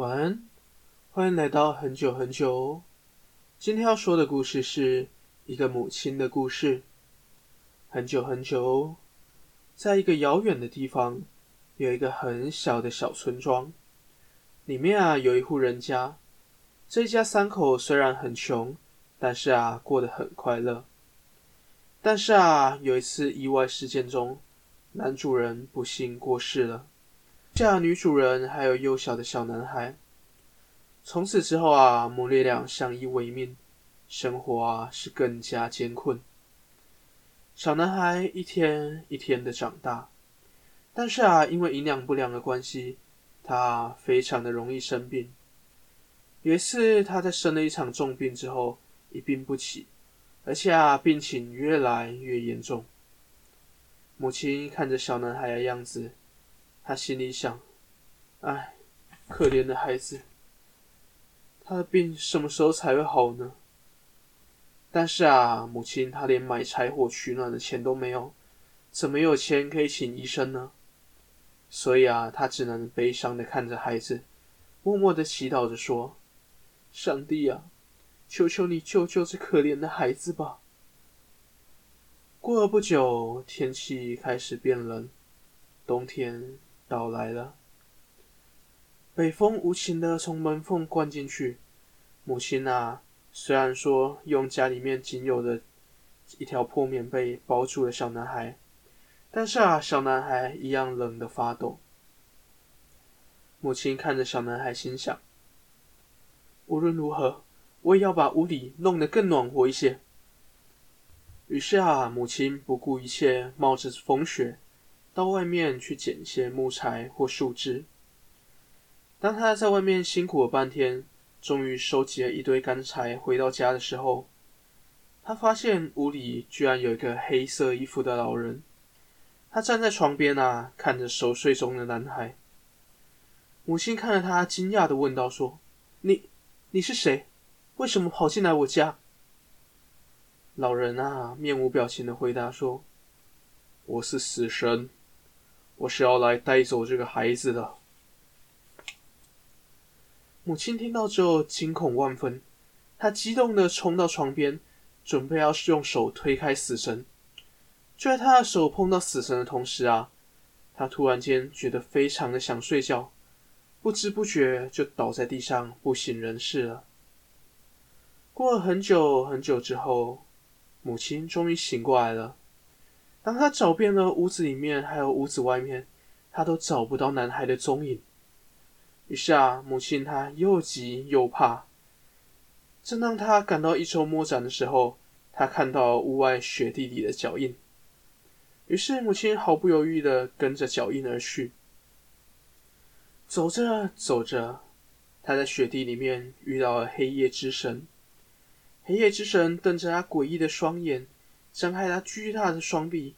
晚安，欢迎来到很久很久。今天要说的故事是一个母亲的故事。很久很久，在一个遥远的地方，有一个很小的小村庄，里面啊有一户人家。这一家三口虽然很穷，但是啊过得很快乐。但是啊，有一次意外事件中，男主人不幸过世了。下女主人还有幼小的小男孩。从此之后啊，母女俩相依为命，生活啊是更加艰困。小男孩一天一天的长大，但是啊，因为营养不良的关系，他非常的容易生病。有一次，他在生了一场重病之后，一病不起，而且啊，病情越来越严重。母亲看着小男孩的样子。他心里想：“哎，可怜的孩子，他的病什么时候才会好呢？”但是啊，母亲她连买柴火取暖的钱都没有，怎么有钱可以请医生呢？所以啊，他只能悲伤的看着孩子，默默的祈祷着说：“上帝啊，求求你救救这可怜的孩子吧！”过了不久，天气开始变冷，冬天。到来了，北风无情的从门缝灌进去。母亲啊，虽然说用家里面仅有的一条破棉被包住了小男孩，但是啊，小男孩一样冷得发抖。母亲看着小男孩，心想：无论如何，我也要把屋里弄得更暖和一些。于是啊，母亲不顾一切，冒着风雪。到外面去捡些木材或树枝。当他在外面辛苦了半天，终于收集了一堆干柴，回到家的时候，他发现屋里居然有一个黑色衣服的老人。他站在床边啊，看着熟睡中的男孩。母亲看着他，惊讶的问道：“说，你，你是谁？为什么跑进来我家？”老人啊，面无表情的回答说：“我是死神。”我是要来带走这个孩子的。母亲听到之后惊恐万分，她激动地冲到床边，准备要用手推开死神。就在她的手碰到死神的同时啊，她突然间觉得非常的想睡觉，不知不觉就倒在地上不省人事了。过了很久很久之后，母亲终于醒过来了。当他找遍了屋子里面，还有屋子外面，他都找不到男孩的踪影。于是啊，母亲她又急又怕。正当他感到一筹莫展的时候，他看到屋外雪地里的脚印。于是母亲毫不犹豫的跟着脚印而去。走着走着，他在雪地里面遇到了黑夜之神。黑夜之神瞪着他诡异的双眼。张开他巨大的双臂，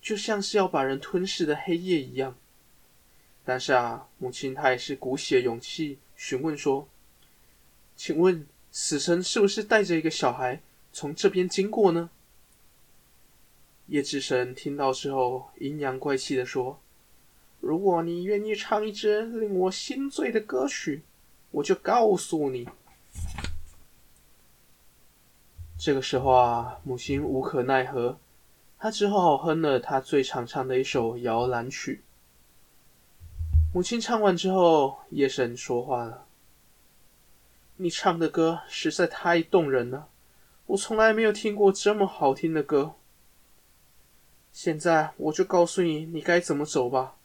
就像是要把人吞噬的黑夜一样。但是啊，母亲她也是鼓起了勇气询问说：“请问死神是不是带着一个小孩从这边经过呢？”夜之神听到之后，阴阳怪气的说：“如果你愿意唱一支令我心醉的歌曲，我就告诉你。”这个时候啊，母亲无可奈何，她只好哼了她最常唱的一首摇篮曲。母亲唱完之后，夜神说话了：“你唱的歌实在太动人了，我从来没有听过这么好听的歌。现在我就告诉你，你该怎么走吧。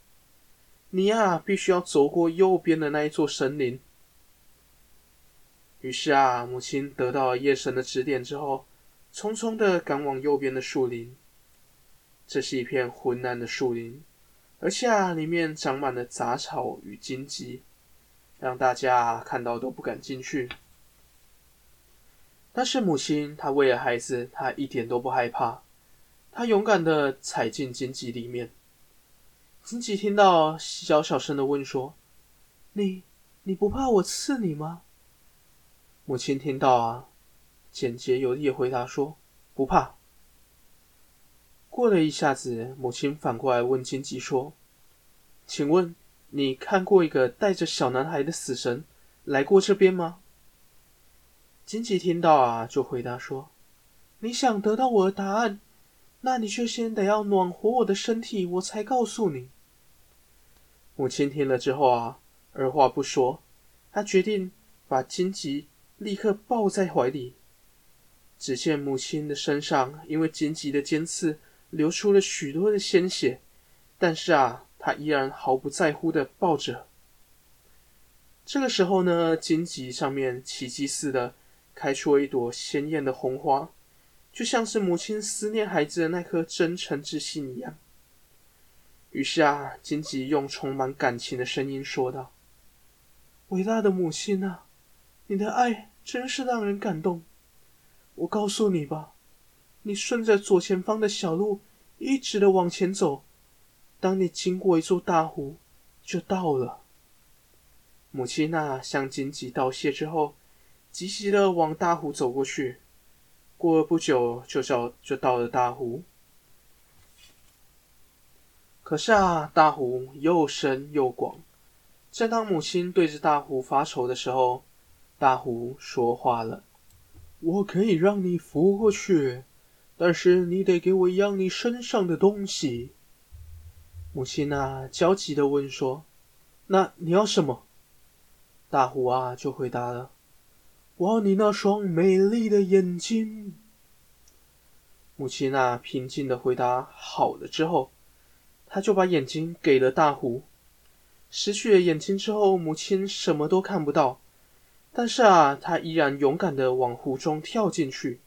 你呀，必须要走过右边的那一座森林。”于是啊，母亲得到了夜神的指点之后，匆匆的赶往右边的树林。这是一片昏暗的树林，而且啊，里面长满了杂草与荆棘，让大家看到都不敢进去。但是母亲，她为了孩子，她一点都不害怕，她勇敢的踩进荆棘里面。荆棘听到，小小声的问说：“你，你不怕我刺你吗？”母亲听到啊，简洁有力的回答说：“不怕。”过了一下子，母亲反过来问荆棘说：“请问，你看过一个带着小男孩的死神，来过这边吗？”荆棘听到啊，就回答说：“你想得到我的答案，那你就先得要暖和我的身体，我才告诉你。”母亲听了之后啊，二话不说，她决定把荆棘立刻抱在怀里。只见母亲的身上因为荆棘的尖刺流出了许多的鲜血，但是啊，她依然毫不在乎的抱着。这个时候呢，荆棘上面奇迹似的开出了一朵鲜艳的红花，就像是母亲思念孩子的那颗真诚之心一样。于是啊，荆棘用充满感情的声音说道：“伟大的母亲啊，你的爱真是让人感动。”我告诉你吧，你顺着左前方的小路一直的往前走，当你经过一座大湖，就到了。母亲啊，向荆棘道谢之后，急急的往大湖走过去。过了不久，就到就到了大湖。可是啊，大湖又深又广。正当母亲对着大湖发愁的时候，大虎说话了。我可以让你浮过去，但是你得给我一样你身上的东西。母亲啊，焦急的问说：“那你要什么？”大虎啊，就回答了：“我要你那双美丽的眼睛。”母亲啊，平静的回答：“好了。”之后，他就把眼睛给了大虎。失去了眼睛之后，母亲什么都看不到。但是啊，他依然勇敢的往湖中跳进去。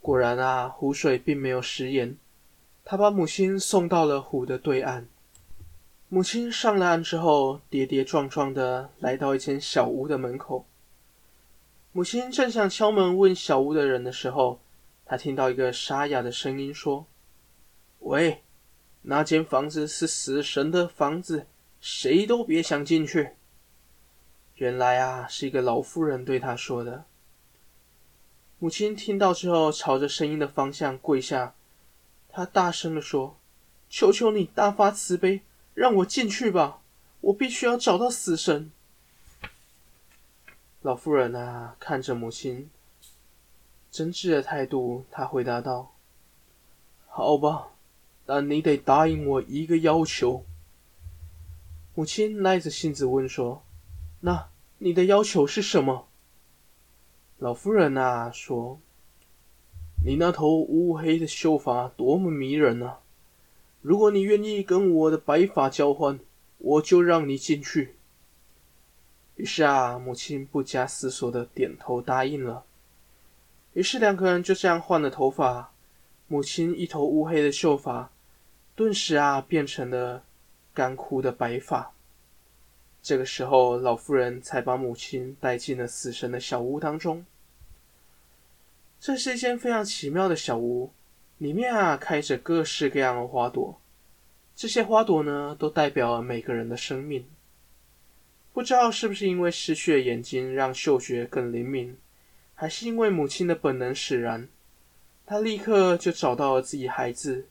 果然啊，湖水并没有食言，他把母亲送到了湖的对岸。母亲上了岸之后，跌跌撞撞的来到一间小屋的门口。母亲正想敲门问小屋的人的时候，他听到一个沙哑的声音说：“喂，那间房子是死神的房子，谁都别想进去。”原来啊，是一个老妇人对他说的。母亲听到之后，朝着声音的方向跪下，她大声地说：“求求你大发慈悲，让我进去吧！我必须要找到死神。”老妇人啊，看着母亲真挚的态度，她回答道：“好吧，但你得答应我一个要求。”母亲耐着性子问说：“那？”你的要求是什么？老妇人啊，说：“你那头乌黑的秀发多么迷人啊！如果你愿意跟我的白发交换，我就让你进去。”于是啊，母亲不假思索的点头答应了。于是两个人就这样换了头发，母亲一头乌黑的秀发，顿时啊变成了干枯的白发。这个时候，老妇人才把母亲带进了死神的小屋当中。这是一间非常奇妙的小屋，里面啊开着各式各样的花朵。这些花朵呢，都代表了每个人的生命。不知道是不是因为失去了眼睛，让嗅觉更灵敏，还是因为母亲的本能使然，她立刻就找到了自己孩子。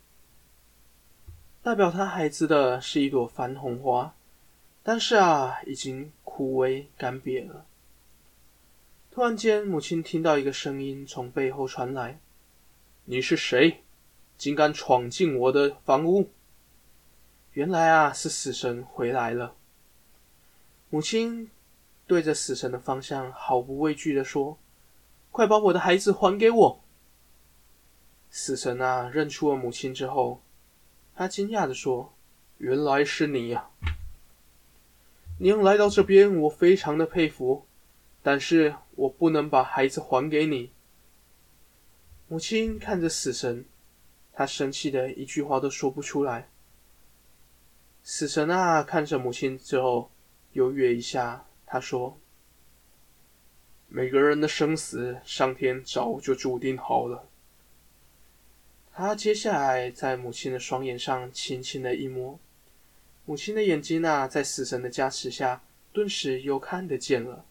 代表她孩子的是一朵番红花。但是啊，已经枯萎干瘪了。突然间，母亲听到一个声音从背后传来：“你是谁？竟敢闯进我的房屋？”原来啊，是死神回来了。母亲对着死神的方向毫不畏惧地说：“快把我的孩子还给我！”死神啊，认出了母亲之后，他惊讶地说：“原来是你呀！”能来到这边，我非常的佩服，但是我不能把孩子还给你。母亲看着死神，她生气的一句话都说不出来。死神啊，看着母亲之后，犹豫一下，他说：“每个人的生死，上天早就注定好了。”他接下来在母亲的双眼上轻轻的一摸。母亲的眼睛啊，在死神的加持下，顿时又看得见了。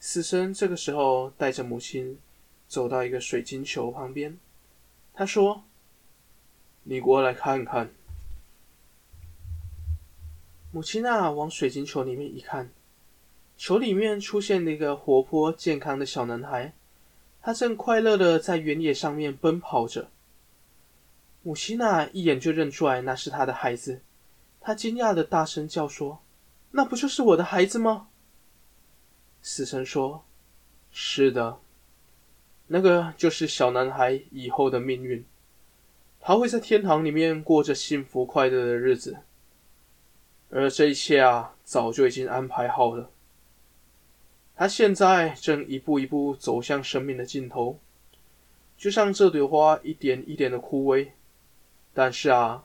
死神这个时候带着母亲走到一个水晶球旁边，他说：“你过来看看。”母亲啊，往水晶球里面一看，球里面出现了一个活泼健康的小男孩，他正快乐的在原野上面奔跑着。母亲啊，一眼就认出来那是他的孩子，他惊讶的大声叫说：“那不就是我的孩子吗？”死神说：“是的，那个就是小男孩以后的命运，他会在天堂里面过着幸福快乐的日子。”而这一切啊，早就已经安排好了。他现在正一步一步走向生命的尽头，就像这朵花一点一点的枯萎。但是啊，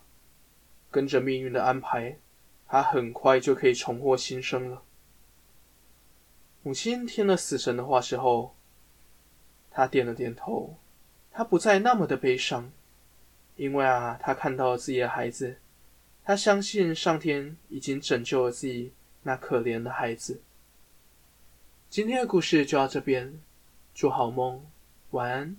跟着命运的安排，他很快就可以重获新生了。母亲听了死神的话之后，她点了点头，她不再那么的悲伤，因为啊，她看到了自己的孩子。他相信上天已经拯救了自己那可怜的孩子。今天的故事就到这边，祝好梦，晚安。